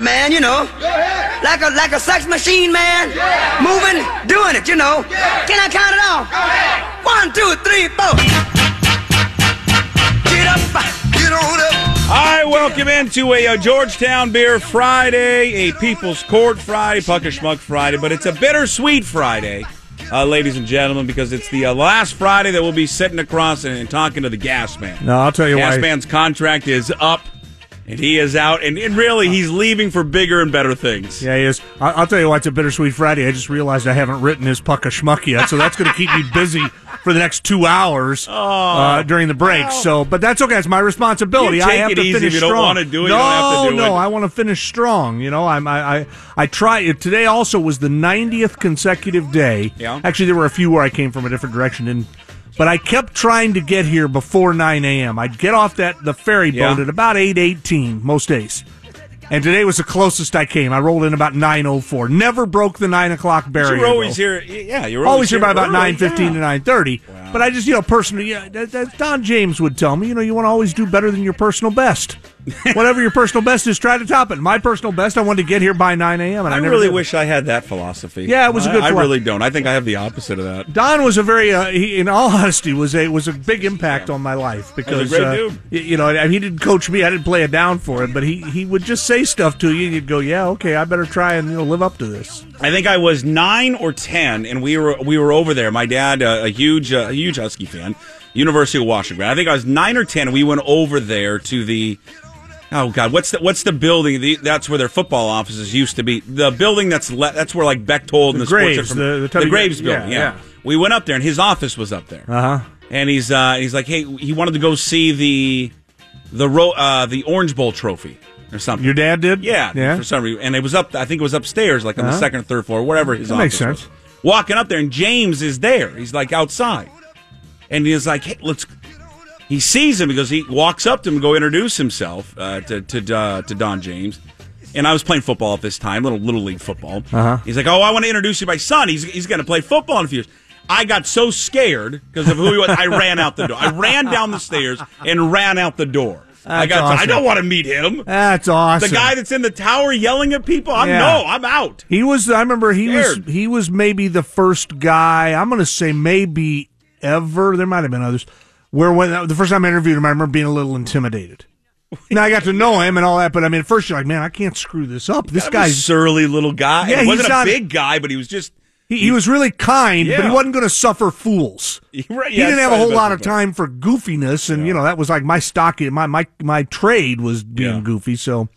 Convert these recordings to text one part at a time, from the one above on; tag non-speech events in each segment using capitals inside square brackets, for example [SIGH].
man, you know. Like a like a sex machine, man. Moving, doing it, you know. Can I count it off? One, two, three, four. Get up, get on up. Hi, welcome into a, uh Georgetown Beer Friday, a People's Court Friday, Pucka Schmuck Friday, but it's a bittersweet Friday, uh, ladies and gentlemen, because it's the uh, last Friday that we'll be sitting across and, and talking to the Gas Man. No, I'll tell you Gas why. Gas man's contract is up, and he is out, and, and really, he's leaving for bigger and better things. Yeah, he is. I- I'll tell you why it's a bittersweet Friday. I just realized I haven't written his pucka schmuck yet, so that's going to keep me busy for the next two hours uh, during the break. So, but that's okay. It's my responsibility. I have it to easy. finish If you don't strong. wanna do it, no, to do no, it. I want to finish strong. You know, I'm, I, I, I try. Today also was the 90th consecutive day. Yeah. Actually, there were a few where I came from a different direction, and but I kept trying to get here before 9 a.m. I'd get off that the ferry Yeah. boat at about 8:18 most days. And today was the closest I came. I rolled in about 9:04. Never broke the nine o'clock barrier. You're always though. here. Yeah, you're Always here by about nine fifteen yeah. to nine thirty. But I just, you know, personally, yeah, that, that Don James would tell me, you know, you want to always do better than your personal best. [LAUGHS] Whatever your personal best is, try to top it. My personal best, I wanted to get here by nine a.m. and I, I really did. wish I had that philosophy. Yeah, it was a I- good I, philo- really don't. I think I have the opposite of that. Don was a very, uh, he, in all [LAUGHS] honesty, was a was a big impact on my life because great uh, dude. you know he didn't coach me, I didn't play it down for him, but he he would just say stuff to you, and you'd go, yeah, okay, I better try and you know live up to this. I think I was nine or ten, and we were we were over there. My dad, uh, a huge uh, a huge Husky fan, University of Washington. I think I was nine or ten. and We went over there to the oh god, what's the what's the building? The, that's where their football offices used to be. The building that's le- that's where like Bechtold and The the, sports Graves, are from, the- the Tubby- Graves building. Yeah, yeah. we went up there, and his office was up there. Uh huh. and he's uh, he's like, hey, he wanted to go see the the ro- uh, the Orange Bowl trophy or something. Your dad did? Yeah, yeah. For some reason, and it was up. I think it was upstairs, like on the Uh-huh. second or third floor, whatever his That office makes sense. was. Walking up there, and James is there. He's like outside, and he's like, "Hey, let's." He sees him because he walks up to him to go introduce himself uh, to to uh, to Don James. And I was playing football at this time, little little league football. Uh-huh. He's like, "Oh, I want to introduce you to my son. He's he's going to play football in a few years." I got so scared because of who he was. I ran out the door. I ran down the stairs and ran out the door. I That's got. I don't want to meet him. That's awesome. The guy that's in the tower yelling at people. I'm Yeah. no. I'm out. He was. I remember he Scared. was. He was maybe the first guy. I'm going to say maybe ever. There might have been others. Where when the first time I interviewed him, I remember being a little intimidated. now I got to know him and all that, but I mean, at first you're like, man, I can't screw this up. This That was a guy's surly little guy. Yeah, he wasn't a big guy, but he was just. he, he was really kind, but he wasn't going to suffer fools. [LAUGHS] Right, he didn't have a whole lot of time for goofiness, and you know that was like my stock. My my my trade was being Yeah. goofy. So,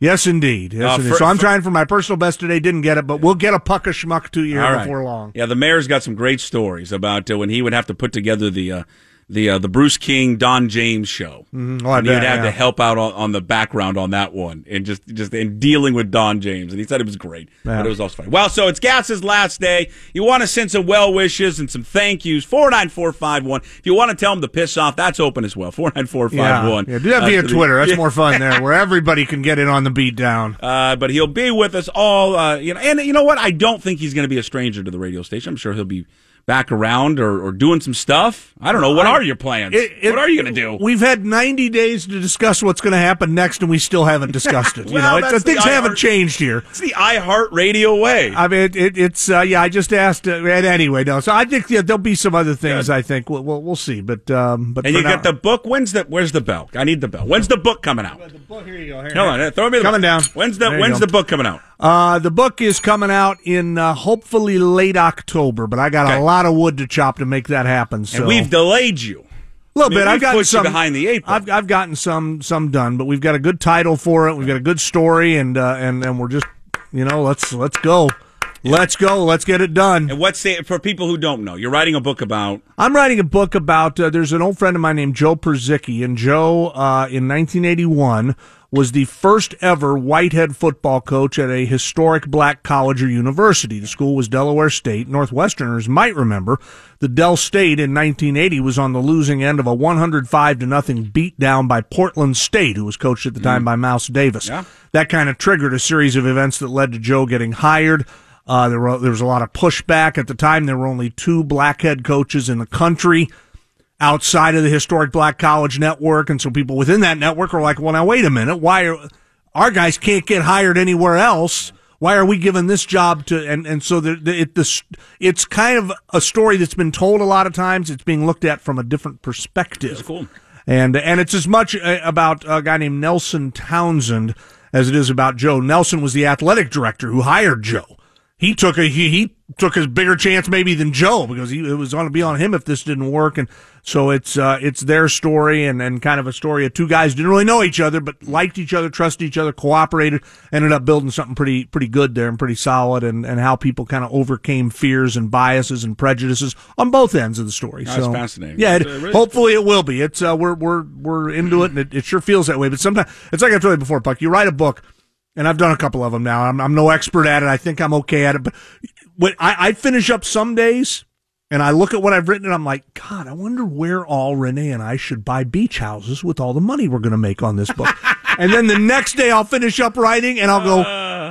yes, indeed. Yes, Uh, indeed. for- so I'm for- trying for my personal best today. Didn't get it, but we'll get a puck of schmuck to you right. before long. Yeah, the mayor's got some great stories about uh, when he would have to put together the uh, the uh, the Bruce King Don James show. Mhm. Oh, and he would have yeah. to help out on, on the background on that one, and just just in dealing with Don James. And he said it was great, Yeah. but it was also funny. Well, so it's Gas's last day. You want to send some well wishes and some thank yous. Four nine four five one. If you want to tell him to piss off, that's open as well. Four nine four five one. Yeah, do that via Twitter. That's more fun there, [LAUGHS] where everybody can get in on the beat down. Uh, but he'll be with us all, uh, you know. And you know what? I don't think he's going to be a stranger to the radio station. I'm sure he'll be back around or, or doing some stuff. I don't know. What are your plans? It- it- what are you going to do? We've had 90 days to discuss what's going to happen next, and we still haven't discussed it. [LAUGHS] You know, it's, that's the things haven't iHeart- changed here. It's the iHeart Radio way. I mean, it, it, it's uh, yeah. I just asked. Uh, and anyway, no. So I think yeah, there'll be some other things. Good. I think we'll, we'll we'll see. But um, but and you now- got the book. When's the? Where's the bell? I need the bell. When's the book coming out? The book, Here you go. Here, Hold on, uh, throw me the Coming down. When's the When's go. the book coming out? Uh, the book is coming out in uh, hopefully late October, but I got Okay. a lot of wood to chop to make that happen. So And we've delayed you. A little I mean, bit. I've gotten some behind the eight. I've I've gotten some some done, but we've got a good title for it. We've got a good story, and uh, and and we're just you know let's let's go, let's go, let's get it done. And what's the, for people who don't know? You're writing a book about. I'm writing a book about. Uh, there's an old friend of mine named Joe Purzycki, and Joe uh, in 1981 was the first ever whitehead football coach at a historic black college or university. The school was Delaware State. Northwesterners might remember the Dell State in 1980 was on the losing end of a 105 to nothing beatdown by Portland State, who was coached at the time by Mouse Davis. Yeah. That kind of triggered a series of events that led to Joe getting hired. Uh, there, were, there was a lot of pushback at the time. There were only two black head coaches in the country outside of the historic black college network, and so people within that network are like, "Well, now wait a minute, why are our guys can't get hired anywhere else. Why are we giving this job to? And and so the, the, it this it's kind of a story that's been told a lot of times. It's being looked at from a different perspective. That's cool. And and it's as much uh, about a guy named Nelson Townsend as it is about Joe. Nelson was the athletic director who hired Joe. He took a he, he took a bigger chance maybe than Joe because he, it was going to be on him if this didn't work. And so it's uh, it's their story and, and kind of a story of two guys didn't really know each other but liked each other, trusted each other, cooperated, ended up building something pretty pretty good there and pretty solid. And, and how people kind of overcame fears and biases and prejudices on both ends of the story. That's so fascinating. Yeah, it, uh, really- hopefully it will be. It's uh, we're we're we're into it and it, it sure feels that way. But sometimes it's like I told you before, Puck. You write a book and I've done a couple of them now. I'm, I'm no expert at it. I think I'm okay at it. But when I, I finish up some days and I look at what I've written and I'm like, God, I wonder where all Renee and I should buy beach houses with all the money we're going to make on this book. [LAUGHS] and then the next day I'll finish up writing and I'll go,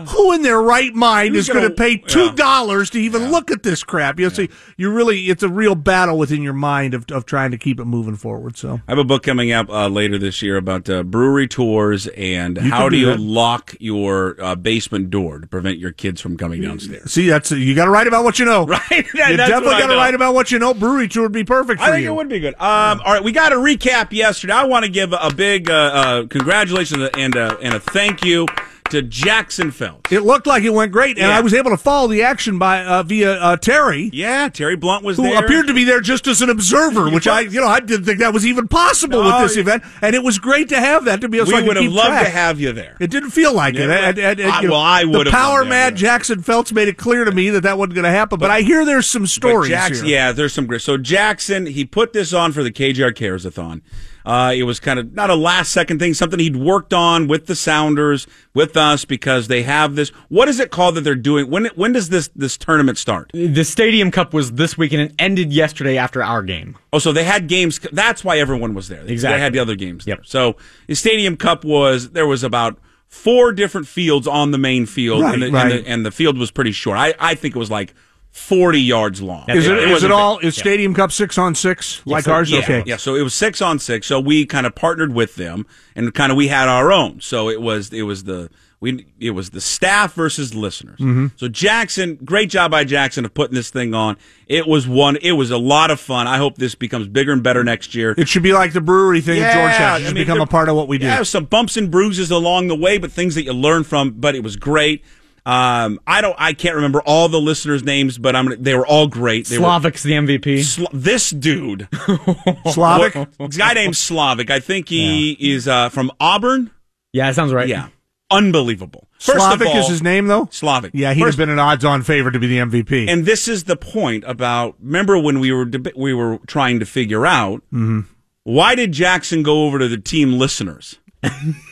who in their right mind who's is going to pay two dollars to even look at this crap? You see, you really, it's a real battle within your mind of, of trying to keep it moving forward. So I have a book coming up uh, later this year about uh, brewery tours and how do do you lock your uh, basement door to prevent your kids from coming downstairs. see, that's, you got to write about what you know. [LAUGHS] Right? You definitely got to write about what you know. Brewery tour would be perfect for I think you. it would be good. Um, All right, we got a recap yesterday. I want to give a big uh, uh, congratulations and a, and a thank you to Jackson Phelps. It looked like it went great, and Yeah. I was able to follow the action by uh, via uh, Terry, Yeah, Terry Blunt was who there. appeared to be there just as an observer, which I, you know, I didn't think that was even possible No, with this event, and it was great to have that to be able we so would have loved track. to have you there. It didn't feel like it. Yeah, And- and- and, I- know, well, I would the power loved to have mad. Jackson Phelps made it clear to me that that wasn't going to happen. But I hear there's some stories Jackson, yeah, there's some. So Jackson, he put this on for the KJR Cares-a-thon. Uh, it was kind of not a last second thing, something he'd worked on with the Sounders, with us, because they have this. What is it called that they're doing? When when does this this tournament start? The Stadium Cup was this weekend and it ended yesterday after our game. Oh, so they had games. That's why everyone was there. Exactly. They had the other games. Yep. There. So the Stadium Cup was there was about four different fields on the main field, Right, and, the, right. and, the, and the field was pretty short. I I think it was like forty yards long. Is it, It is it all, is Stadium Cup six on six like sir. ours? Yeah, okay. yeah. So it was six on six. So we kind of partnered with them, and kind of we had our own. So it was it was the we it was the staff versus listeners. Mm-hmm. So Jackson, great job by Jackson of putting this thing on. It was one. It was a lot of fun. I hope this becomes bigger and better next year. It should be like the brewery thing at Georgetown. It should I mean, become a part of what we do. Yeah, some bumps and bruises along the way, but things that you learn from. But it was great. Um, I don't. I can't remember all the listeners' names, but I'm. gonna- They were all great. They Slavic's the MVP. were. Sla- this dude, [LAUGHS] Slavic? this guy named Slavic. I think he is uh, from Auburn. yeah, that sounds right. Yeah, unbelievable. First Slavic of all, is his name, though? Slavic. Yeah, he's been an odds on favorite to be the MVP. And this is the point about. Remember when we were deb- we were trying to figure out Mm-hmm. why did Jackson go over to the team listeners?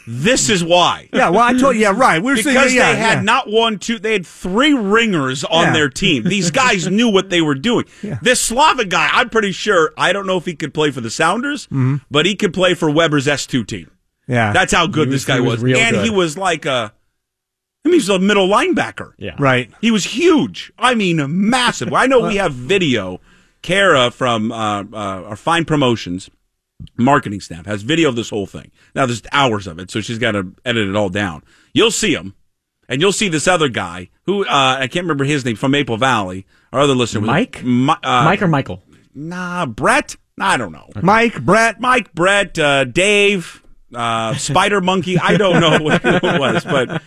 This is why. yeah, well, I told you, yeah, right. We were because saying, yeah, they had yeah. not one, two, they had three ringers on Yeah. their team. These guys [LAUGHS] knew what they were doing. This Slavic guy, I'm pretty sure, I don't know if he could play for the Sounders, Mm-hmm. but he could play for Webber's S2 team. Yeah. That's how good He this guy was was. and good. he was like a, I mean, he was a middle linebacker. Yeah. right. He was huge. I mean, massive. I know we [LAUGHS] have video. Kara from uh, uh, our Fine Promotions marketing staff has video of this whole thing. Now there's hours of it, so she's got to edit it all down. You'll see him, and you'll see this other guy who uh, I can't remember his name from Maple Valley. Our other listener, was- Mike? Mi- uh, Mike or Michael? Nah, Brett. I don't know. Mike, Brett. Mike, Brett, uh, Dave, uh, [LAUGHS] Spider Monkey. I don't know [LAUGHS] what it was, but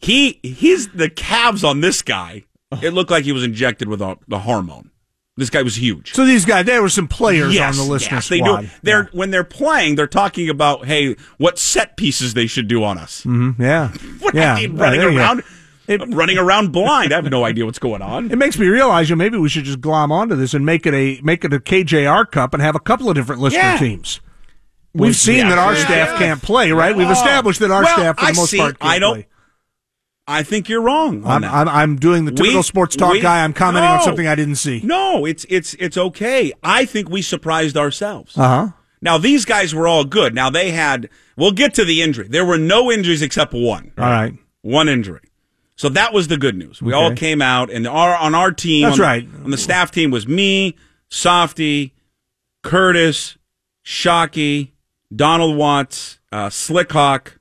he he's the calves on this guy. It looked like he was injected with a, the hormone. This guy was huge. So these guys, there were some players yes, on the listener yes, they squad. do. They're when they're playing, they're talking about hey, what set pieces they should do on us. Mm-hmm, yeah. [LAUGHS] What, yeah. I mean, running around, It- uh, running around blind. I have no idea what's going on. It makes me realize, you know, maybe we should just glom onto this and make it a make it a KJR Cup and have a couple of different listener Yeah. teams. We've seen that our yeah. staff can't play, right? We've established that our Well, staff, for the I most see. part, can't I don't- play. I think you're wrong. On I'm, that. I'm, I'm doing the typical We- sports talk we- guy. I'm commenting on something I didn't see. No, it's it's it's okay. I think we surprised ourselves. Uh huh. Now these guys were all good. Now they had. We'll get to the injury. There were no injuries except one. All right. One injury. So that was the good news. We all came out, and our on our team. That's on the- right. On the staff team was me, Softy, Curtis, Shockey, Donald Watts, uh, Slickhawk,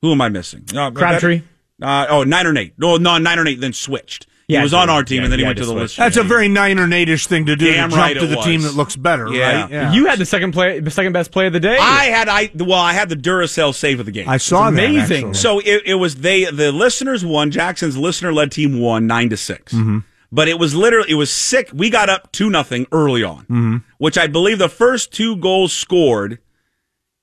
Who am I missing? Uh, Crabtree? Uh, oh, nine or eight. No, no, nine or eight. Then switched. Yeah, he was on our team, yeah, and then he yeah, went to just the list. That's a very nine Niner natish thing to do Damn to jump right to it the team was. that looks better, Yeah. right? You had the second play, the second best play of the day. I had I well, I had the Duracell save of the game. I saw It's amazing. actually. So it, it was they the listeners won. Jackson's listener led team won nine to 6 Mm-hmm. But it was literally it was sick. We got up two nothing early on, Mm-hmm. which I believe the first two goals scored.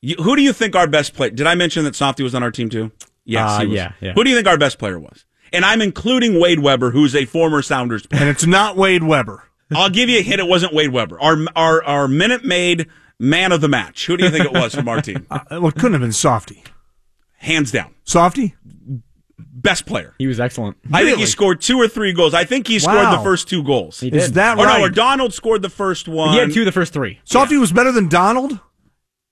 You, who do you think our best player? Did I mention that Softy was on our team too? Yes, Uh, he was. yeah, yeah. Who do you think our best player was? And I'm including Wade Webber, who's a former Sounders player. and it's not Wade Webber. I'll give you a hint. It wasn't Wade Webber. Our our our minute made man of the match. Who do you think it was from our team? [LAUGHS] Uh, well, it couldn't have been Softy. Hands down, Softy? best player. he was excellent. I think he scored two or three goals. I think he scored Wow. the first two goals. He Is did. that or right? no, or Donald scored the first one. He had two of the first three. Softy was better than Donald?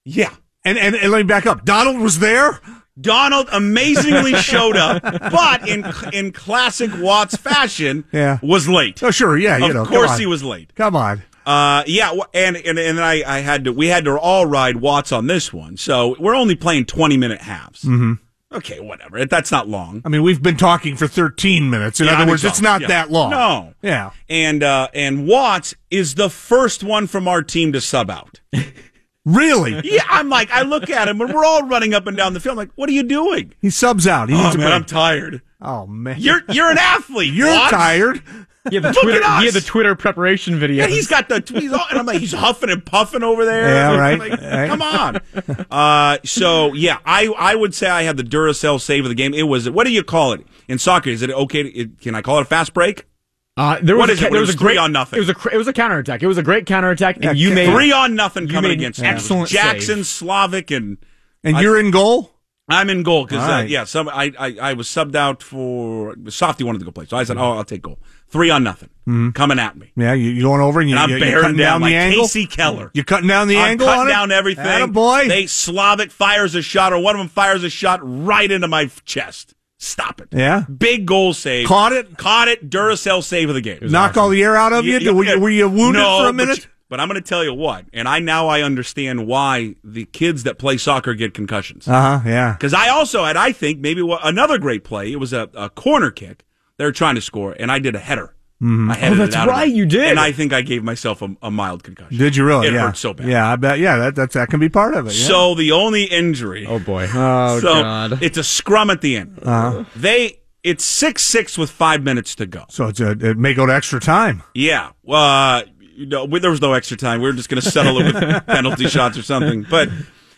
Yeah. And, and, and let me back up. Donald was there? Donald amazingly [LAUGHS] showed up, but in in classic Watts fashion, Yeah. was late. Oh, sure. Yeah, you of know. course he was late. Come on. Uh, yeah, and and and I, I had to we had to all ride Watts on this one, so we're only playing twenty minute halves. Mm-hmm. Okay, whatever. That's not long. I mean, we've been talking for 13 minutes. In Yeah, other words, it's not Yeah. that long. No. Yeah. And uh, and Watts is the first one from our team to sub out. [LAUGHS] Really? [LAUGHS] Yeah, I'm like, I look at him and we're all running up and down the field. I'm like, what are you doing? He subs out. He Oh needs a man, break. I'm tired. Oh, man. You're you're an athlete. You're Watts. tired. [LAUGHS] Yeah, had the Look Twitter. at us. He had the Twitter preparation video. And he's got the he's all, and I'm like, he's huffing and puffing over there. Yeah, [LAUGHS] right, like, right. Come on. Uh, so yeah, I I would say I had the Duracell save of the game. It was what do you call it in soccer? Is it okay? To, it, can I call it a fast break? Uh, there was What a, it? ca- When there it was was a great three on nothing? It was a cr- it was a counterattack. It was a great counterattack, and Yeah, you made Three on nothing coming made against an excellent Jackson, save. Slavic, and And I- you're in goal? I'm in goal because All uh, yeah, some I, I I was subbed out for Softy wanted to go play, so I said, oh, I'll take goal. Three on nothing coming at me, Yeah, you, you going over and, you, and I'm you, you're bearing cutting down, down, like the angle? Kasey Keller. You're cutting down the I'm angle cutting on it? down everything. boy. They Slavic fires a shot, or one of them fires a shot right into my chest. Stop it. Yeah? Big goal save. Caught it? Caught it. Duracell save of the game. Knock all the air out of you? Were, you were you wounded No, for a but minute? you- But, I'm going to tell you what, and I now I understand why the kids that play soccer get concussions. Uh huh, yeah. Because I also had, I think, maybe another great play. It was a, a corner kick. They were trying to score, and I did a header. Mm-hmm. I headed Oh, that's it out right, it. you did. And I think I gave myself a, a mild concussion. Did you really? It yeah. hurt so bad. Yeah, I bet. Yeah, that that's, that can be part of it. Yeah. So the only injury. Oh boy. [LAUGHS] Oh so god. it's a scrum at the end. Uh-huh. They it's six six with five minutes to go. so it's a, it may go to extra time. Yeah. Uh, you know, we- there was no extra time. We were just going to settle it with [LAUGHS] penalty shots or something. But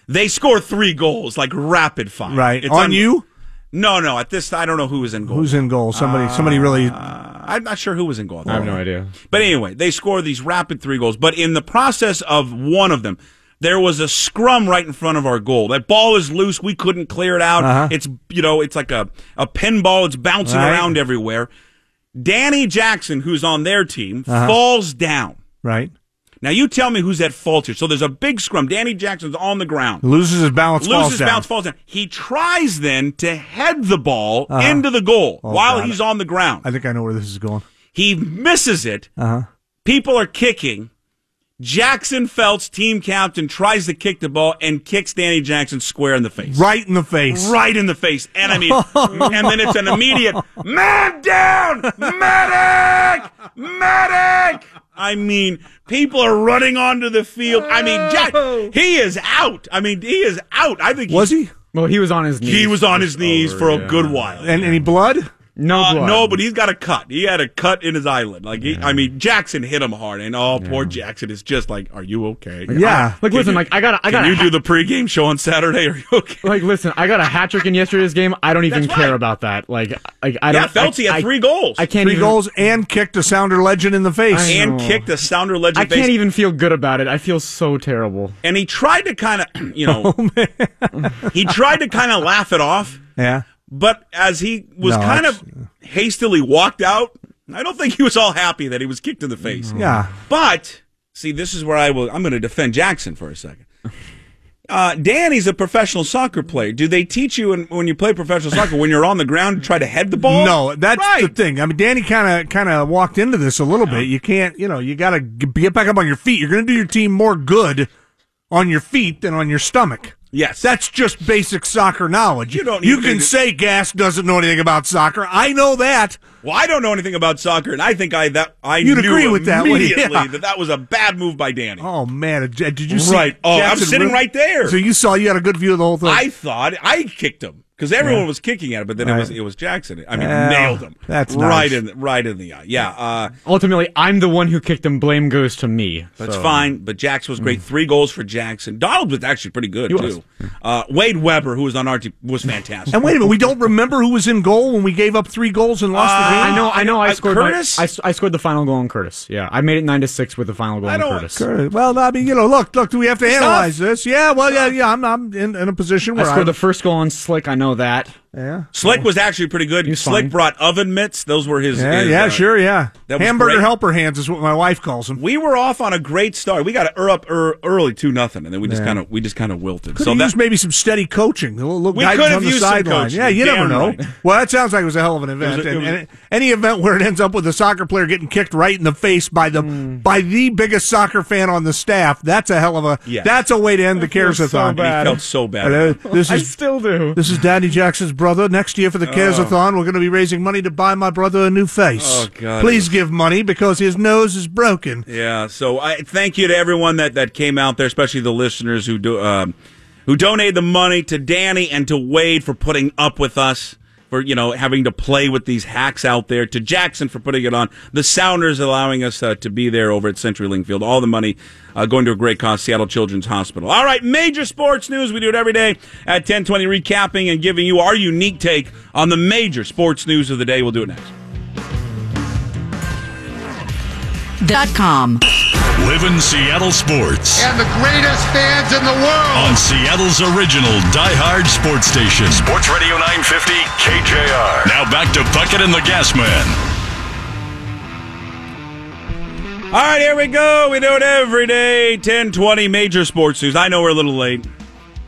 they score three goals like rapid fire. Right. It's on un- you? No, no. At this, I don't know who was in goal. Who's in goal? Somebody somebody really Uh, I'm not sure who was in goal. I have no idea. But anyway, they score these rapid three goals. But in the process of one of them, there was a scrum right in front of our goal. That ball is loose. We couldn't clear it out. Uh-huh. It's you know, it's like a a pinball. It's bouncing Right. around everywhere. Danny Jackson, who's on their team, Uh-huh. falls down. right Now you tell me who's at fault here. So there's a big scrum. Danny Jackson's on the ground. loses his balance, falls Loses down. bounce, falls down. He tries then to head the ball Uh-huh. into the goal while God. he's on the ground. I think I know where this is going. He misses it. Uh-huh. People are kicking. Jackson Phelps, team captain, tries to kick the ball and kicks Danny Jackson square in the face. Right in the face. Right in the face. And I mean, [LAUGHS] and then it's an immediate man down! Medic! Medic! I mean, people are running onto the field. I mean, Jack, oh. he is out. I mean, he is out. I think Was he? Well, he was on his knees. He was on his knees over, for a yeah. good while. And any blood? No Uh, blood. no, but he's got a cut. He had a cut in his eyelid. Like, he, I mean, Jackson hit him hard, and oh, poor Jackson is just like, "Are you okay?" Yeah. Like, listen, like I got, I Can got. you do the pregame show on Saturday? [LAUGHS] Are you okay? Like, listen, I got a hat trick in yesterday's game. I don't even That's care right. about that. Like, like I Yeah, don't. Yeah, Felty I, had I- three goals. I can't Three even. goals and kicked a Sounder legend in the face. And kicked a sounder legend. I can't even feel good about it. I feel so terrible. And he tried to kind of, [CLEARS THROAT] you know, [LAUGHS] Oh, he tried to kind of laugh it off. yeah. But as he was No, kind of hastily walked out, I don't think he was all happy that he was kicked in the face. Yeah. But see, this is where I will. I'm going to defend Jackson for a second. [LAUGHS] Uh, Danny's a professional soccer player. Do they teach you when, when you play professional soccer when you're on the ground to try to head the ball? No, that's right. the thing. I mean, Danny kind of kind of walked into this a little bit. You can't, you know, you got to get back up on your feet. You're going to do your team more good on your feet than on your stomach. Yes. That's just basic soccer knowledge. You don't You can to- say Gas doesn't know anything about soccer. I know that. Well, I don't know anything about soccer, and I think I that I You'd agree with that, immediately Yeah. [LAUGHS] that that was a bad move by Danny. Oh man, did you see? Right. Oh, I'm sitting right there. So you saw you had a good view of the whole thing. I thought I kicked him because everyone Yeah. was kicking at it, but then it was it was Jackson. I mean, Well, nailed him. that's right nice. in right in the eye. Yeah, uh, Ultimately, I'm the one who kicked him. Blame goes to me. that's So- fine. But Jackson was great. Three goals for Jackson. Donald was actually pretty good He too. was. Uh, Wade Webber, who was on our team, was fantastic. and wait a minute, we don't remember who was in goal when we gave up three goals and lost the Uh, game. I know. I know. I Uh, scored. my- Curtis? I, I scored the final goal on Curtis. Yeah, I made it nine to six with the final goal I on Curtis. Sure. Well, I mean, you know, look, look, do we have to analyze this? Yeah, well, yeah, yeah. I'm, I'm in, in a position I where scored I'm, the first goal on Slick. I know that. Yeah, Slick was actually pretty good. He was Slick fine. brought oven mitts. Those were his. yeah, his, yeah, uh, sure, yeah. Hamburger great. helper hands is what my wife calls them. We were off on a great start. We got er up er, early two nothing, and then we just Yeah. kind of we just kind of wilted. Could so that used maybe some steady coaching. Little We could have on the used some coaching. Yeah, you never know. right. Well, that sounds like it was a hell of an event. was it and, was- and any event where it ends up with a soccer player getting kicked right in the face by the Hmm. by the biggest soccer fan on the staff, that's a hell of a Yes. that's a way to end the feel so bad. he felt so bad. This I is still do. This is Danny Jackson's brother. Next year for the Caresathon, we're going to be raising money to buy my brother a new face. Oh, God. Please give money because his nose is broken. Yeah. So I thank you to everyone that, that came out there, especially the listeners who do um, who donated the money to Danny and to Wade for putting up with us for you know having to play with these hacks out there. To Jackson for putting it on. The Sounders allowing us uh, to be there over at CenturyLink Field. All the money uh, going to a great cause, Seattle Children's Hospital. All right, major sports news. We do it every day at ten twenty, recapping and giving you our unique take on the major sports news of the day. We'll do it next. Dot com. Live in Seattle sports and the greatest fans in the world. on Seattle's original diehard sports station. Sports Radio 950 KJR. Now back to Puckett and the Gas Man. All right, here we go. We do it every day. 1020 major sports news. I know we're a little late.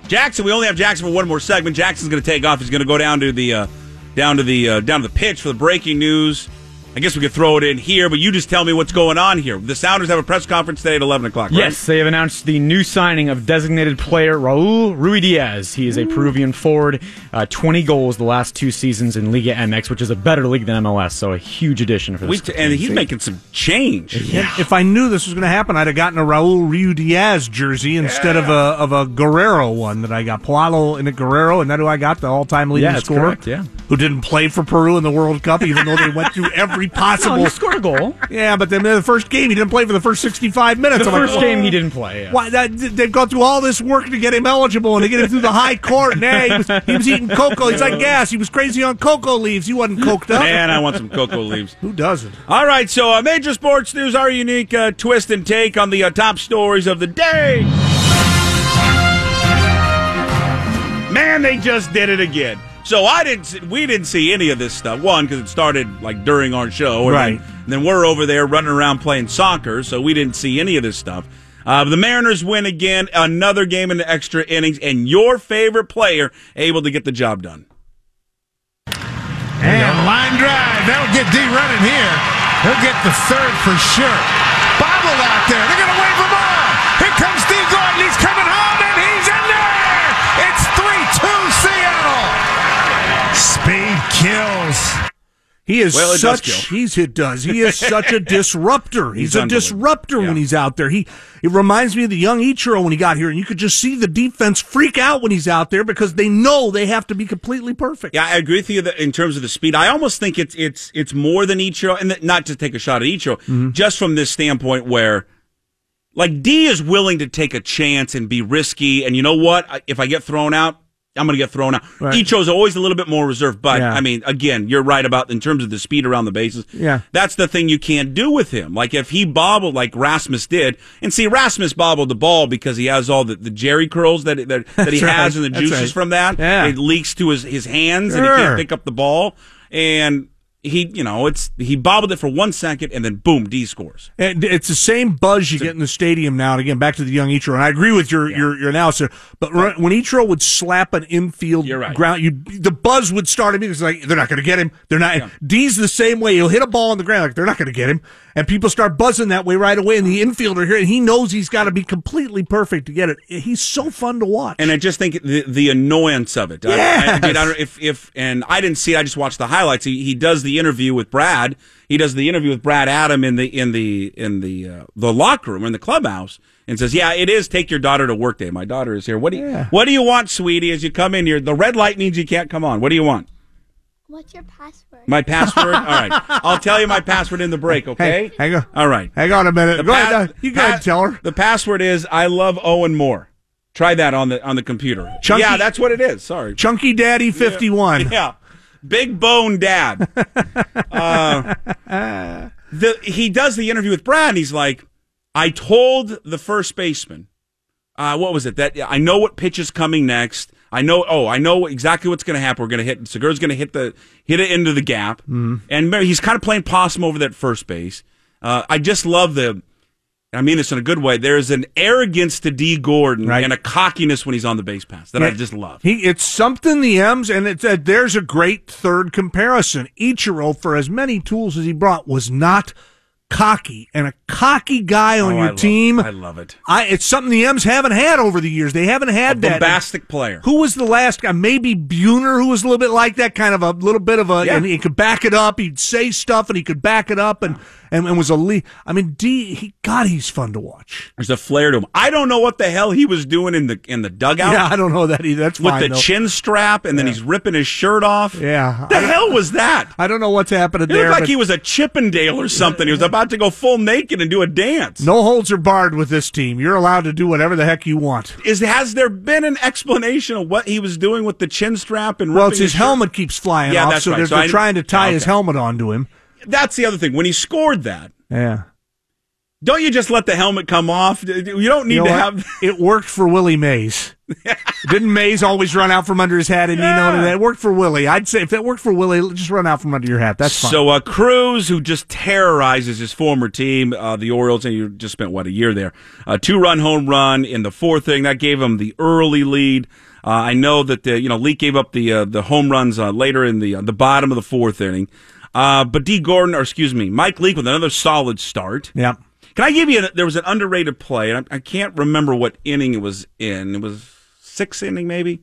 Jackson, we only have Jackson for one more segment. Jackson's going to take off. He's going to go down to the uh, down to the uh, down to the pitch for the breaking news. I guess we could throw it in here, but you just tell me what's going on here. The Sounders have a press conference today at 11 o'clock, right? Yes, they have announced the new signing of designated player Raul Ruidiaz. He is a Peruvian forward, uh, 20 goals the last two seasons in Liga MX, which is a better league than MLS, so a huge addition for We this. t- and he's making some change. If I knew this was going to happen, I'd have gotten a Raul Ruidiaz jersey instead of a of a Guerrero one that I got. Paolo in a Guerrero, and that who I got, the all time leading Yeah, scorer. correct, yeah. Who didn't play for Peru in the World Cup, even though they went through every [LAUGHS] [LAUGHS] No, possible. he scored a goal. yeah, but then the first game he didn't play for the first sixty five minutes. The I'm like, first game he didn't play. yeah. Why that, they've gone through all this work to get him eligible and to get him through the high court. And hey, he was, he was eating cocoa. He's like gas. He was crazy on cocoa leaves. He wasn't coked up. Man, I want some cocoa leaves. Who doesn't? All right, so uh, major sports news, our unique uh, twist and take on the uh, top stories of the day. Man, they just did it again. So I didn't, see, we didn't see any of this stuff. One, because it started like during our show, and Right. Then, and then we're over there running around playing soccer, so we didn't see any of this stuff. Uh, the Mariners win again, another game in the extra innings, and your favorite player able to get the job done. And line drive. That'll get D running here. He'll get the third for sure. Bobble out there. They're going to wave the ball. Kills. He is Well, such. He's it does. He is such a [LAUGHS] disruptor. He's, He's a disruptor when he's out there. He it reminds me of the young Ichiro when he got here, and you could just see the defense freak out when he's out there because they know they have to be completely perfect. Yeah, I agree with you that in terms of the speed. I almost think it's it's it's more than Ichiro, and not to take a shot at Ichiro, Mm-hmm. just from this standpoint where, like D is willing to take a chance and be risky, and you know what? If I get thrown out, I'm going to get thrown out. Right. Ichiro's always a little bit more reserved, but Yeah. I mean, again, you're right about in terms of the speed around the bases. Yeah. that's the thing you can't do with him. Like if he bobbled like Rasmus did, and see Rasmus bobbled the ball because he has all the, the Jerry curls that that, [LAUGHS] that he That's has and the That's juices right. from that. Yeah. It leaks to his, his hands and he can't pick up the ball. And he, you know, it's he bobbled it for one second and then boom, D scores. And it's the same buzz you get in the stadium now. And again, back to the young Ichiro, and I agree with your your, your analysis. But right. when Ichiro would slap an infield right. ground, you the buzz would start immediately. It's like they're not going to get him. They're not. D's the same way. He'll hit a ball on the ground like they're not going to get him, and people start buzzing that way right away. And the infielder here, and he knows he's got to be completely perfect to get it. He's so fun to watch. And I just think the the annoyance of it. I- I, I, I don't, if if and I didn't see. it, I just watched the highlights. He, he does the interview with Brad. He does the interview with Brad Adam in the in the in the uh, the locker room in the clubhouse and says, "Yeah, it is. Take your daughter to work day. My daughter is here. What do you Yeah. What do you want, sweetie? As you come in here, the red light means you can't come on. What do you want? What's your password? My password. [LAUGHS] All right, I'll tell you my password in the break. Okay. Hey, hang on. All right. Hang on a minute. The Go pa- uh, you go ahead and tell her. The password is I love Owen Moore. Try that on the on the computer. Chunky- yeah, that's what it is. Sorry. Chunky Daddy fifty one. Yeah. Big Bone Dad. [LAUGHS] uh, the, he does the interview with Brad, and he's like, I told the first baseman, uh, what was it? That I know what pitch is coming next. I know. Oh, I know exactly what's going to happen. We're going to hit. Segura's going to hit the hit it into the gap, and remember, he's kind of playing possum over that first base. Uh, I just love the. I mean this in a good way. There's an arrogance to D. Gordon Right. and a cockiness when he's on the base pass that I just love. He it's something the M's, and it's uh, there's a great third comparison. Ichiro, for as many tools as he brought, was not cocky, and a cocky guy on Oh, your I love- team. I love it. I, it's something the M's haven't had over the years. They haven't had A that. bombastic player. Who was the last guy? Maybe Buhner, who was a little bit like that, kind of a little bit of a, Yeah. and he could back it up. He'd say stuff and he could back it up, and and, and was a lead. I mean, D. He, God, he's fun to watch. There's a flair to him. I don't know what the hell he was doing in the in the dugout Yeah, I don't know that either. That's with fine. the though. chin strap, and then he's ripping his shirt off. Yeah. the hell was that? I don't know what's happening He there. looked like he was a Chippendale or something. He was about to go full naked and do a dance. No holds are barred with this team. You're allowed to do whatever the heck you want. Is has there been an explanation of what he was doing with the chin strap and Well, it's his shirt? helmet keeps flying Yeah, off, so right. they're, So they're I- trying to tie Okay. his helmet onto him. That's the other thing. When he scored that, Yeah. don't you just let the helmet come off? You don't need You know to what? have. [LAUGHS] it worked for Willie Mays. [LAUGHS] Didn't Mays always run out from under his hat and Nino? Yeah. That worked for Willie. I'd say if that worked for Willie, just run out from under your hat. That's fine. So uh, Cruz, who just terrorizes his former team, uh, the Orioles, and you just spent what a year there, a two-run home run in the fourth thing that gave him the early lead. Uh, I know that the you know Leake gave up the uh, the home runs uh, later in the uh, the bottom of the fourth inning, uh, but D Gordon, or excuse me, Mike Leake with another solid start. yeah. Can I give you? A, there was an underrated play, and I, I can't remember what inning it was in. It was sixth inning, maybe.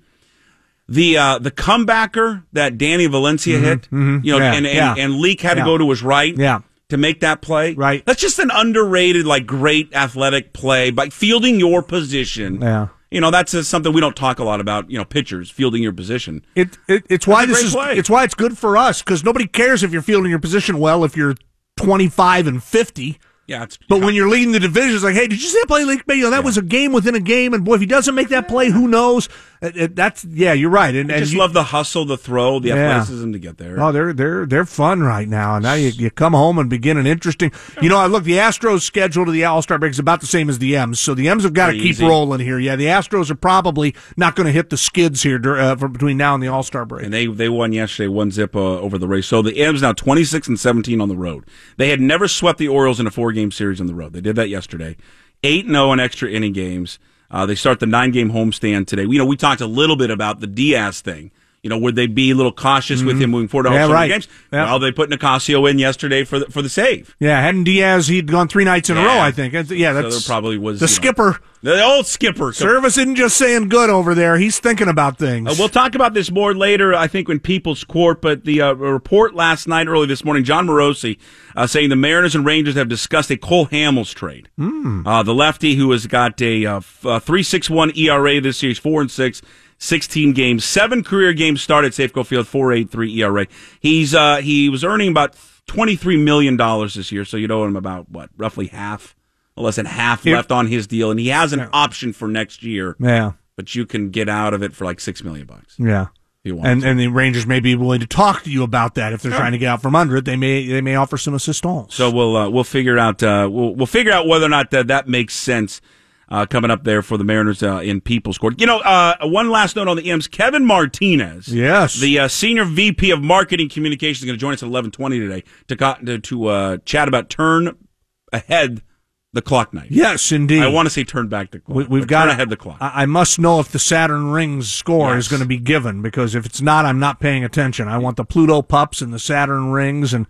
The uh, the comebacker that Danny Valencia hit, you know, Mm-hmm, Yeah, and, and, yeah. and Leake had to go to his right, Yeah. to make that play. Right. That's just an underrated, like great athletic play by fielding your position. Yeah. You know, that's something we don't talk a lot about. You know, pitchers fielding your position. It, it it's why this is play. it's why it's good for us because nobody cares if you're fielding your position well if you're 25 and 50. Yeah, it's But when you're leading the division, it's like, hey, did you see that play? Like, you know, that was a game within a game, and boy, if he doesn't make that play, who knows? It- it- that's yeah, you're right. And, I and just you- love the hustle, the throw, the Yeah. athleticism to get there. Oh, they're they're they're fun right now. And now you, you come home and begin an interesting. You know, I look the Astros' schedule to the All Star break is about the same as the M's, so the M's have got to keep easy. rolling here. Yeah, the Astros are probably not going to hit the skids here dur- uh, for between now and the All Star break. and they they won yesterday, one zip uh, over the race. So the M's now twenty six and seventeen on the road. They had never swept the Orioles in a four game series on the road. They did that yesterday. Eight and zero in extra inning games. Uh, they start the nine game homestand today. You know, we talked a little bit about the Diaz thing. You know, would they be a little cautious with him moving forward? to Mm-hmm. Yeah, all right. Games? Yeah. Well, they put Nicasio in yesterday for the, for the save. yeah, hadn't Diaz he'd gone three nights in a row? I think. That's- Yeah, So there probably was the you know, skipper. the old skipper. Servais isn't just saying good over there; he's thinking about things. Uh, we'll talk about this more later, I think, in People's Court. But the uh, report last night, early this morning, Jon Morosi uh, saying the Mariners and Rangers have discussed a Cole Hamels trade. Uh, the lefty who has got a uh, uh, 3.61 ERA this year, he's four and six. 16 games, seven career games started Safeco Field, 4.83 ERA. He's uh, he was earning about 23 million dollars this year, so you owe him about what, roughly half, less than half Here- left on his deal, and he has an option for next year, yeah, but you can get out of it for like six million bucks yeah. And to. and the Rangers may be willing to talk to you about that if they're trying to get out from under it. They may they may offer some assistance. So we'll uh, we'll figure out uh, we'll we'll figure out whether or not that that makes sense. Uh, coming up there for the Mariners uh, in People's Court. You know, uh, one last note on the M's. Kevin Martinez, Yes. the uh, senior VP of Marketing Communications, is going to join us at eleven twenty today to to, to uh, chat about turn ahead the clock night. Yes, indeed. I want to say turn back the clock. We, we've got to ahead the clock. I, I must know if the Saturn Rings score Yes. is going to be given because if it's not, I'm not paying attention. I want the Pluto Pups and the Saturn Rings and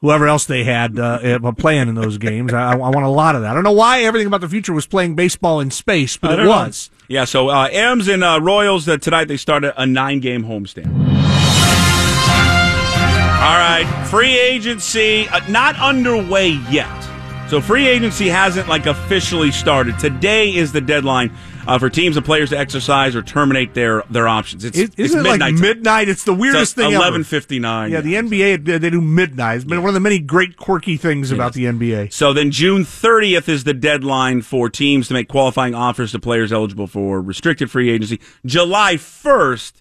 whoever else they had uh, uh, playing in those games. I, I want a lot of that. I don't know why everything about the future was playing baseball in space, but it don't know. was. Yeah, so uh, M's and uh, Royals uh, tonight they started a, a nine-game homestand. All right, free agency uh, not underway yet. So free agency hasn't like officially started. Today is the deadline uh, for teams and players to exercise or terminate their their options. It's, It, it's isn't it like midnight. midnight? It's the weirdest thing ever. Eleven fifty nine. Yeah, the NBA they do midnight. It's been one of the many great quirky things about the NBA. So then June 30th is the deadline for teams to make qualifying offers to players eligible for restricted free agency. July 1st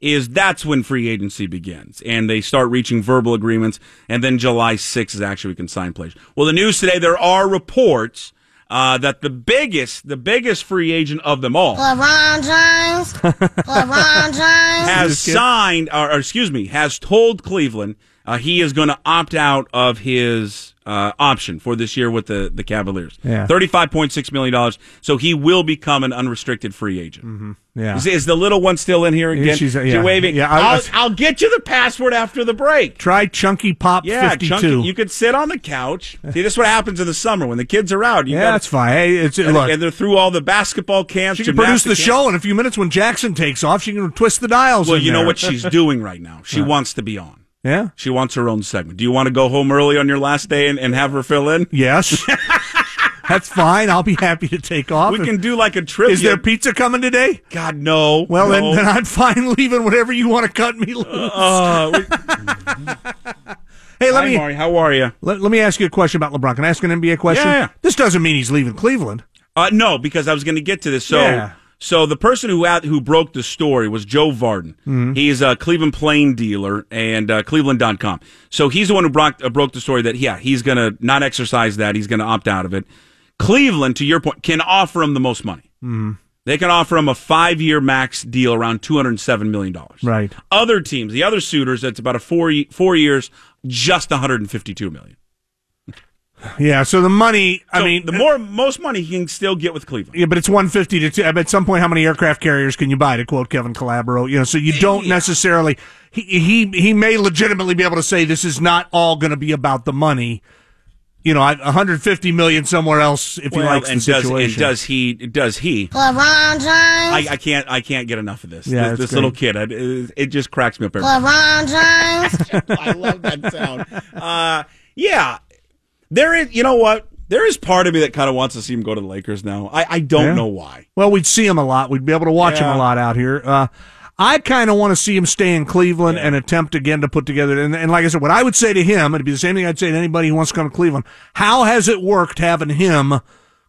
is that's when free agency begins and they start reaching verbal agreements and then July 6th is actually we can sign players. Well, the news today there are reports uh, that the biggest the biggest free agent of them all LeBron James. [LAUGHS] LeBron James. has signed, or, or excuse me, has told Cleveland uh, he is going to opt out of his uh, option for this year with the, the Cavaliers. Yeah. $35.6 million. So he will become an unrestricted free agent. Yeah. Is, is the little one still in here again? she's- She yeah. waving. Yeah, I- I'll, I- I'll get you the password after the break. Try Chunky Pop Yeah, 52. Chunky, you could sit on the couch. See, this is what happens in the summer when the kids are out. You yeah, gotta- that's fine. Hey, it's and, look. and they're through all the basketball camps. She can produce the camps. show in a few minutes when Jackson takes off. She can twist the dials. Well, you know what she's doing right now. [LAUGHS] She wants to be on. Yeah. She wants her own segment. Do you want to go home early on your last day and, and have her fill in? Yes. [LAUGHS] That's fine. I'll be happy to take off. We can do like a trip. Is there pizza coming today? God, no. Well, no. then, then I'm fine leaving whatever you want to cut me loose. Uh, we- [LAUGHS] hey, let Hi, me Maury. How are you? let, let me ask you a question about LeBron. Can I ask an NBA question? Yeah, yeah. This doesn't mean he's leaving Cleveland. Uh, no, because I was going to get to this. So, Yeah. So the person who out, who broke the story was Joe Vardon. Mm-hmm. He's a Cleveland Plain Dealer and uh, Cleveland.com. So he's the one who broke, uh, broke the story that yeah he's going to not exercise that. He's going to opt out of it. Cleveland, to your point, can offer him the most money. Mm-hmm. They can offer him a five year max deal around two hundred seven million dollars. Right. Other teams, the other suitors, that's about a four four years, just one hundred and fifty two million. Yeah. So the money. I So mean, the more most money he can still get with Cleveland. Yeah, but it's 150 to two. At some point, how many aircraft carriers can you buy? To quote Kevin Calabro, you know, so you don't necessarily. He he he may legitimately be able to say this is not all going to be about the money. You know, 150 million somewhere else if he Well, likes and the does situation. and does he does he? LeBron James. I, I can't I can't get enough of this. Yeah, this this little kid, I, it, it just cracks me up. Every LeBron James. [LAUGHS] I love that sound. Uh, yeah, there is. You know what? There is part of me that kind of wants to see him go to the Lakers now. I, I don't Yeah. know why. Well, we'd see him a lot. We'd be able to watch him a lot out here. Uh, I kind of want to see him stay in Cleveland and attempt again to put together. And, and like I said, what I would say to him, it'd be the same thing I'd say to anybody who wants to come to Cleveland. How has it worked having him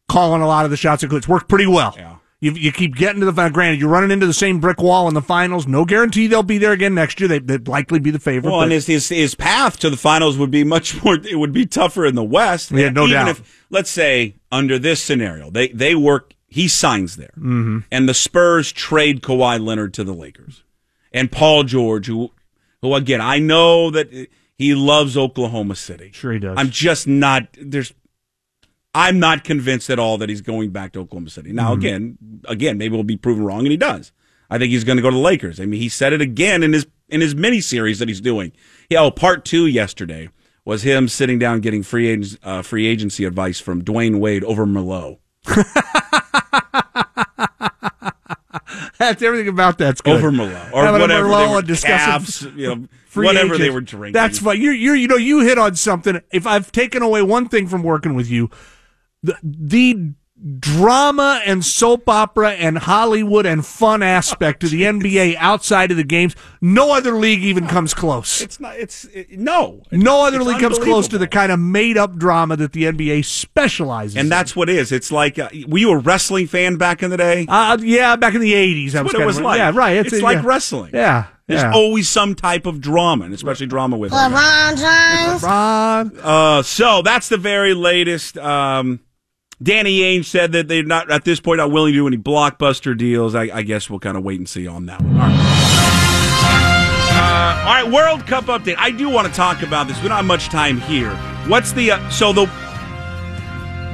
calling a lot of the shots? It's worked pretty well. Yeah. You, you keep getting to the final. Granted, you're running into the same brick wall in the finals. No guarantee they'll be there again next year. They, they'd likely be the favorite. Well, but- and his, his his path to the finals would be much more. It would be tougher in the West. Yeah, no Even doubt. If let's say under this scenario, they they work. He signs there, mm-hmm. and the Spurs trade Kawhi Leonard to the Lakers, and Paul George, who who again I know that he loves Oklahoma City. Sure he does. I'm just not there's. I'm not convinced at all that he's going back to Oklahoma City. Now, Mm-hmm. again, again, maybe we'll be proven wrong, and he does. I think he's going to go to the Lakers. I mean, he said it again in his in his mini series that he's doing. Yeah, oh, part two yesterday was him sitting down getting free agents, uh, free agency advice from Dwyane Wade over Merlot. [LAUGHS] That's everything about that's good. Over Merlot or Having whatever Merlot they were, discussing Cavs, you know, [LAUGHS] whatever they were drinking. That's fine. You you you know you hit on something. If I've taken away one thing from working with you, the the drama and soap opera and Hollywood and fun aspect of the [LAUGHS] NBA outside of the games, no other league even comes close. It's not. It's it, no. No other league comes close to the kind of made up drama that the NBA specializes. And in. that's what it is. It's like, uh, were you a wrestling fan back in the day? uh, yeah, back in the eighties, I was what it kind was of, like. Yeah, right. It's, a- like yeah. wrestling. Yeah, There's yeah. always some type of drama, and especially drama with. LeBron James. Ron, Uh, so that's the very latest um, Danny Ainge said that they're not at this point not willing to do any blockbuster deals. I, I guess we'll kind of wait and see on that one. All right. Uh, all right, World Cup update. I do want to talk about this. We don't have much time here. What's the uh, so the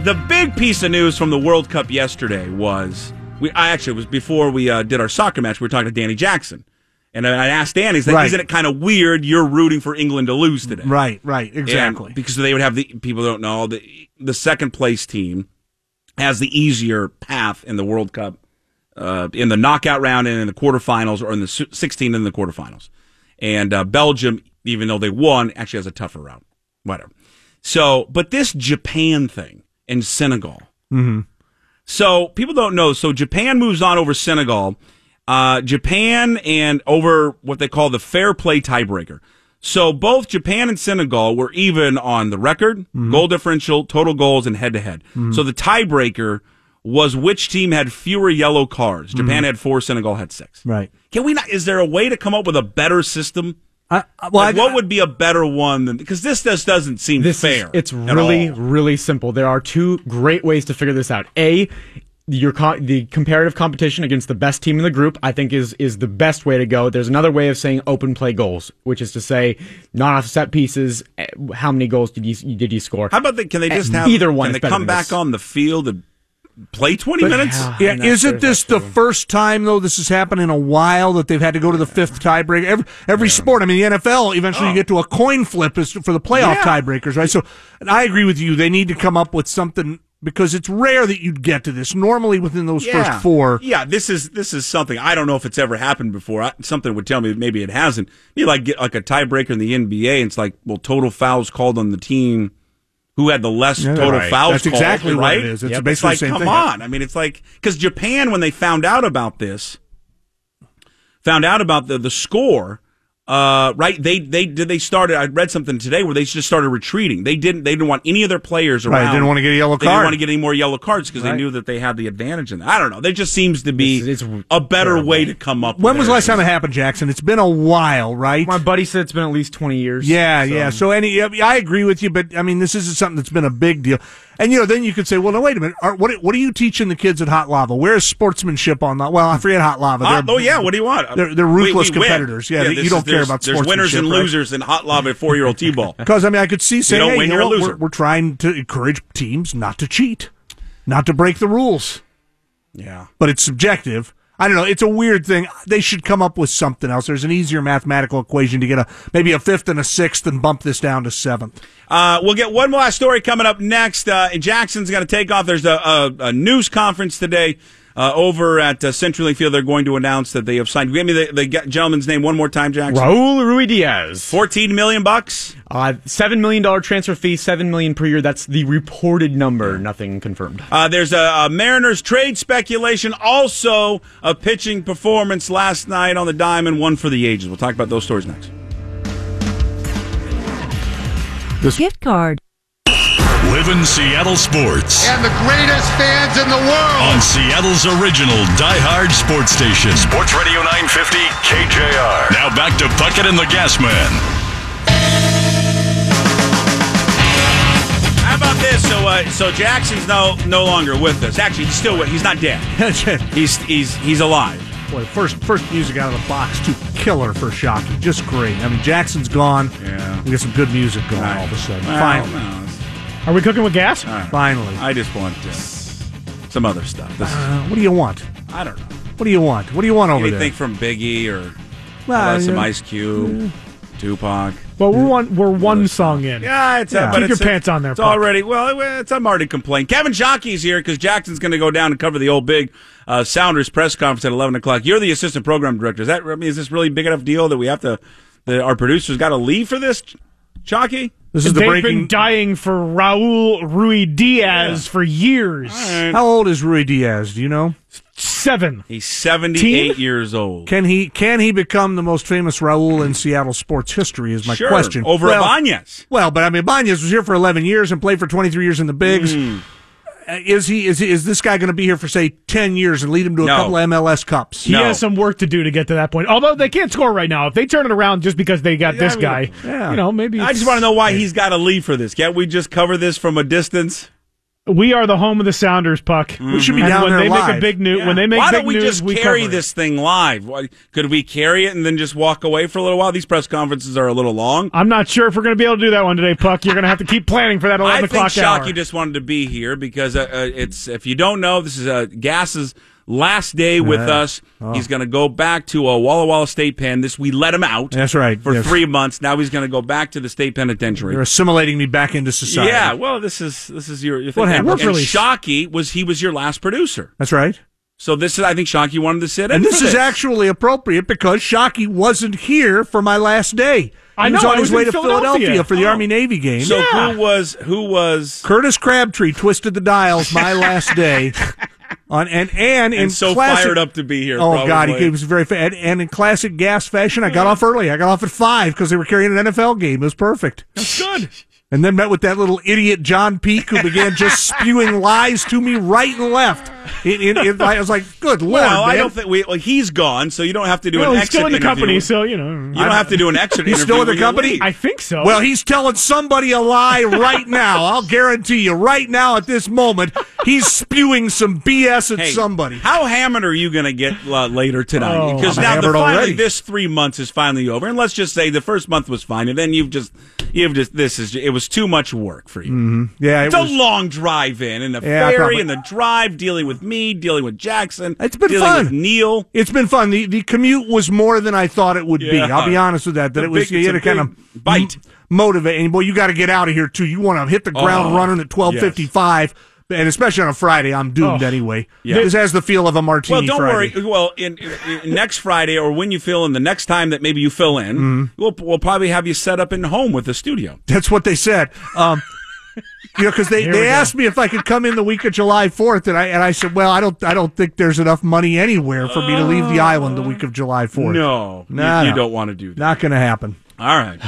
the big piece of news from the World Cup yesterday was we. I actually it was before we uh, did our soccer match. We were talking to Danny Jackson, and I asked Danny, "Is that Right. isn't it kind of weird? You're rooting for England to lose today, Right, right, exactly. And because they would have the people don't know the the second place team has the easier path in the World Cup, uh, in the knockout round and in the quarterfinals, or in the s- 16 in the quarterfinals. And uh, Belgium, even though they won, actually has a tougher route. Whatever. So, but this Japan thing and Senegal. Mhm. So people don't know. So Japan moves on over Senegal. Uh, Japan and over what they call the fair play tiebreaker. So both Japan and Senegal were even on the record, mm-hmm. goal differential, total goals, and head to head. So the tiebreaker was which team had fewer yellow cards. Japan mm-hmm. had four, Senegal had six. right. Can we not? Is there a way to come up with a better system? I, well, Like, I, what would be a better one than because this just doesn't seem fair. is it's really all. really simple. There are two great ways to figure this out. A your co- the comparative competition against the best team in the group, I think, is is the best way to go. There's another way of saying open play goals, which is to say, not off set pieces. eh, How many goals did you did you score? How about they? Can they just Eh, have either one Can they come back this. on the field and play twenty But minutes? how- Yeah, isn't this the true. first time though this has happened in a while that they've had to go to the fifth tiebreaker? Every every sport, I mean, the NFL eventually you get to a coin flip as for the playoff Oh. Yeah. tiebreakers, right? So, and I agree with you. They need to come up with something because it's rare that you'd get to this. Normally, within those first four, Yeah, this is this is something I don't know if it's ever happened before. I, something would tell me that maybe it hasn't. You like get like a tiebreaker in the NBA. And it's like well, total fouls called on the team who had the less Yeah, total right. fouls. That's called, exactly what right? it is. It's Yep. basically like the same come thing. on. I mean, it's like because Japan when they found out about this, found out about the the score. Uh, right? They they did they started. I read something today where they just started retreating. They didn't they didn't want any of their players Right, around. didn't want to get a yellow card. They didn't card. want to get any more yellow cards because they knew that they had the advantage in that. I don't know. There just seems to be It's- it's a better terrible. way to come up. when with was the last time it happened, Jackson? It's been a while, right? My buddy said it's been at least twenty years. Yeah, so- yeah. So any, I agree with you, but I mean, this isn't something that's been a big deal. And you know, then you could say, well, no, wait a minute. Are, what what are you teaching the kids at Hot Lava? Where's sportsmanship on that? Well, I forget Hot Lava. They're- oh yeah, what do you want? They're, they're ruthless we win. competitors. Yeah, they- this you don't is- care about There's winners and sportsmanship, right? losers in hot lava four year old t-ball. [LAUGHS] Because I mean, I could see saying, don't hey, win, you know you're a loser. We're, we're trying to encourage teams not to cheat, not to break the rules. yeah. But it's subjective. I don't know. It's a weird thing. They should come up with something else. There's an easier mathematical equation to get a maybe a fifth and a sixth and bump this down to seventh. Uh, we'll get one last story coming up next. Uh, Jackson's going to take off. There's a, a, a news conference today uh, over at uh, CenturyLink Field. They're going to announce that they have signed. Give me the, the gentleman's name one more time, Jackson. Raul Ruidiaz. Fourteen million bucks. Uh, seven million dollar transfer fee, seven million per year. That's the reported number. Nothing confirmed. Uh, there's a, a Mariners trade speculation. Also, a pitching performance last night on the diamond, one for the ages. We'll talk about those stories next. Gift card. Live in Seattle sports And the greatest fans in the world. on Seattle's original diehard sports station. Sports Radio 950 KJR. Now back to Puckett and the Gas Man. How about this? So, uh, so Jackson's no no longer with us. Actually, he's still with. He's not dead. [LAUGHS] He's he's he's alive. Boy, first first music out of the box, too killer for Shockey. Just great. I mean, Jackson's gone. Yeah. We got some good music going all of a sudden. Well, Finally. no, Are we cooking with gas? Finally. I just want uh, some other stuff. This, Uh, what do you want? I don't know. What do you want? What do you want over Anything from Biggie or Well, how about some yeah. Ice Cube, Tupac. Well, we're one we're one song in. Yeah, it's Yeah. Uh, but Keep your it's, pants on there, It's already well. It's I'm already complaining. Kevin Jockey's here because Jackson's going to go down and cover the old big uh, Sounders press conference at 11 o'clock. You're the assistant program director. Is that I mean, is this really big enough deal that we have to? That our producers got to leave for this, Jockey? This is the They've breaking. been dying for Raul Ruidiaz for years. How old is Ruidiaz? Do you know? Seven. He's 78 Team? years old. Can he can he become the most famous Raul in Seattle sports history? Is my Sure, question. over well, Ibanez. Well, but I mean, Ibanez was here for 11 years and played for 23 years in the bigs. Hmm. Uh, Is he is is this guy going to be here for say 10 years and lead him to a No. couple of MLS cups? He No. has some work to do to get to that point. Although they can't score right now. If they turn it around just because they got this I mean, guy, yeah. you know, maybe I just want to know why he's got to leave for this. Can't we just cover this from a distance? We are the home of the Sounders, Puck. We should be and down when there they live. make a big news, when they make Why don't we news, just we carry this thing live? Why- Could we carry it and then just walk away for a little while? These press conferences are a little long. I'm not sure if we're going to be able to do that one today, Puck. You're going to have to keep planning for that 11 I think o'clock hour. Shockey just wanted to be here because uh, uh, it's if you don't know, this is uh, Gas's last day with Yeah. us. Oh. He's going to go back to a Walla Walla State Pen. This we let him out. That's right. for Yes. three months. Now he's going to go back to the state penitentiary. You're assimilating me back into society. Yeah, well, this is this is your, your. What And- happened? And, Work release. Shockey was he was your last producer. That's right. So this is I think Shockey wanted to sit in. And this for is actually appropriate because Shockey wasn't here for my last day. He I was know, on I his was way to Philadelphia, Philadelphia. for the Oh. Army Navy game. So Yeah. who was who was Curtis Crabtree twisted the dials my last day. [LAUGHS] On and and in so classic, fired up to be here? Oh God, he probably. was very fa- and, and in classic gas fashion. I got off early. I got off at five because they were carrying an NFL game. It was perfect. That's good. And then met with that little idiot John Peake who began just [LAUGHS] spewing lies to me right and left. It, it, it- I was like, "Good lord!" Well, I man. don't think we, well, he's gone, so you don't have to do well, an he's exit still in the interview. company, so, you know. You don't have to do an [LAUGHS] exit He's still in the company? I think so. Well, he's telling somebody a lie right now. I'll guarantee you, right now at this moment, he's spewing some BS at Hey, somebody. How hammered are you going to get uh, later tonight? Oh, Because I'm now the, finally already. this three months is finally over, and let's just say the first month was fine, and then you've just you've just this is it was too much work for you. Yeah, it It's was. a long drive in, and the Yeah, ferry, probably. and the drive, dealing with me, dealing with Jackson. It's been fun. with Neil. It's been fun. The the commute was more than I thought it would be. Yeah. I'll be honest with that. That it was big- you had a to kind of bite. m- motivate. And boy, you got to get out of here too. You want to hit the ground Oh, running at twelve fifty five. And especially on a Friday, I'm doomed Oh. anyway. Yeah. This has the feel of a martini. Well, don't Friday. worry. Well, in, in, next Friday or when you fill in, the next time that maybe you fill in, Mm-hmm. we'll we'll probably have you set up in home with the studio. That's what they said. Um, you know, because they, Here they asked me if I could come in the week of July fourth, and I and I said, well, I don't I don't think there's enough money anywhere for me to leave the island the week of July fourth. No, you- No, you, no. don't want to do that. not going to happen. All right.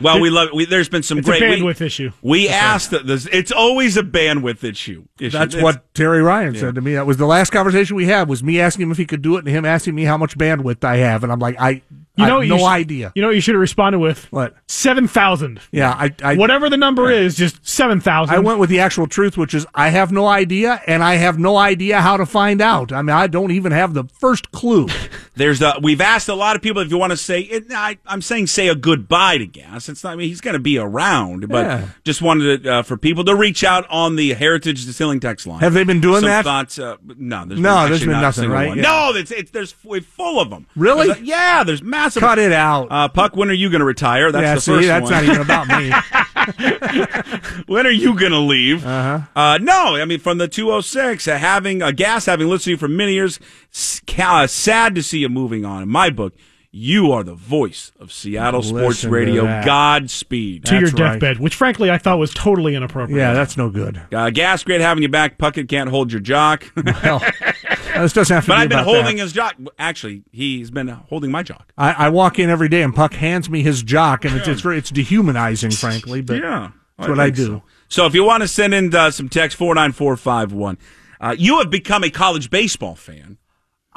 Well, we love. We, there's been some It's a great we- bandwidth issue. We asked that. This, it's always a bandwidth issue. issue. That's It's- what Terry Ryan said to me. That was the last conversation we had. Was me asking him if he could do it, and him asking me how much bandwidth I have, and I'm like, I, You I know, have what no you should- idea. You know, what you should have responded with What? seven thousand. Yeah, I, I Whatever the number is, just seven thousand. I went with the actual truth, which is I have no idea, and I have no idea how to find out. I mean, I don't even have the first clue. [LAUGHS] There's a. We've asked a lot of people if you want to say. It, I, I'm saying say a goodbye to Gas. It's not. I mean, he's going to be around, but Yeah. just wanted uh, for people to reach out on the Heritage Distilling text line. Have they been doing Some that? Thoughts? Uh, no, there's No, been there's actually been nothing, right? Yeah. No, it's, it's there's we're full of them. Really? There's yeah, there's massive. Cut it out. Uh, Puck, when are you going to retire? That's yeah, the see, first that's one. not even about me. [LAUGHS] when are you going to leave? Uh-huh. no, I mean, from the 206, uh, having a gas, having listened to you for many years, s- uh, sad to see you moving on. In my book, you are the voice of Seattle Sports Listen to Radio. that. Godspeed. to your That's right. deathbed, which frankly I thought was totally inappropriate. yeah, that's no good. Uh, gas, great having you back. Puckett can't hold your jock. Hell, [LAUGHS] this doesn't have to but be I've been holding that. his jock. Actually, he's been holding my jock. I, I walk in every day, and Puck hands me his jock, and it's it's, it's dehumanizing, frankly. But Yeah, that's what I do. So. So if you want to send in uh, some text four nine four five one, uh, you have become a college baseball fan.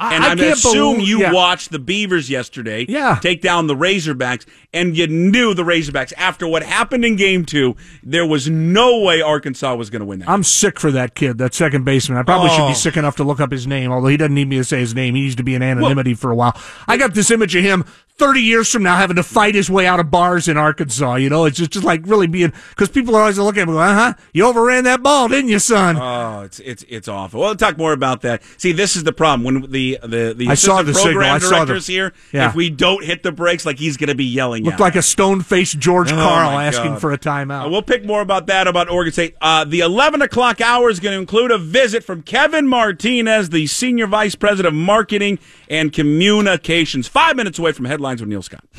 I, And I I, can't assume believe- you yeah. watched the Beavers yesterday Yeah. take down the Razorbacks, and you knew the Razorbacks. After what happened in game two, there was no way Arkansas was going to win that. I'm sick for that kid, that second baseman. I probably should Oh. be sick enough to look up his name, although he doesn't need me to say his name. He needs to be in anonymity for a while. I got this image of him 30 years from now having to fight his way out of bars in Arkansas. You know, it's just, just like really being, because people are always looking at him going, uh huh, you overran that ball, didn't you, son? Oh, it's it's it's awful. We'll talk more about that. See, this is the problem when the the the I saw the signal. program I saw the- directors here. Yeah. If we don't hit the brakes, like he's going to be yelling. Looked like us. a stone faced George Oh, Karl asking God. for a timeout. Uh, we'll pick more about that about Oregon State. Uh, the 11 o'clock hour is going to include a visit from Kevin Martinez, the Senior Vice President of Marketing and Communications. Five minutes away from headlines with Neil Scott.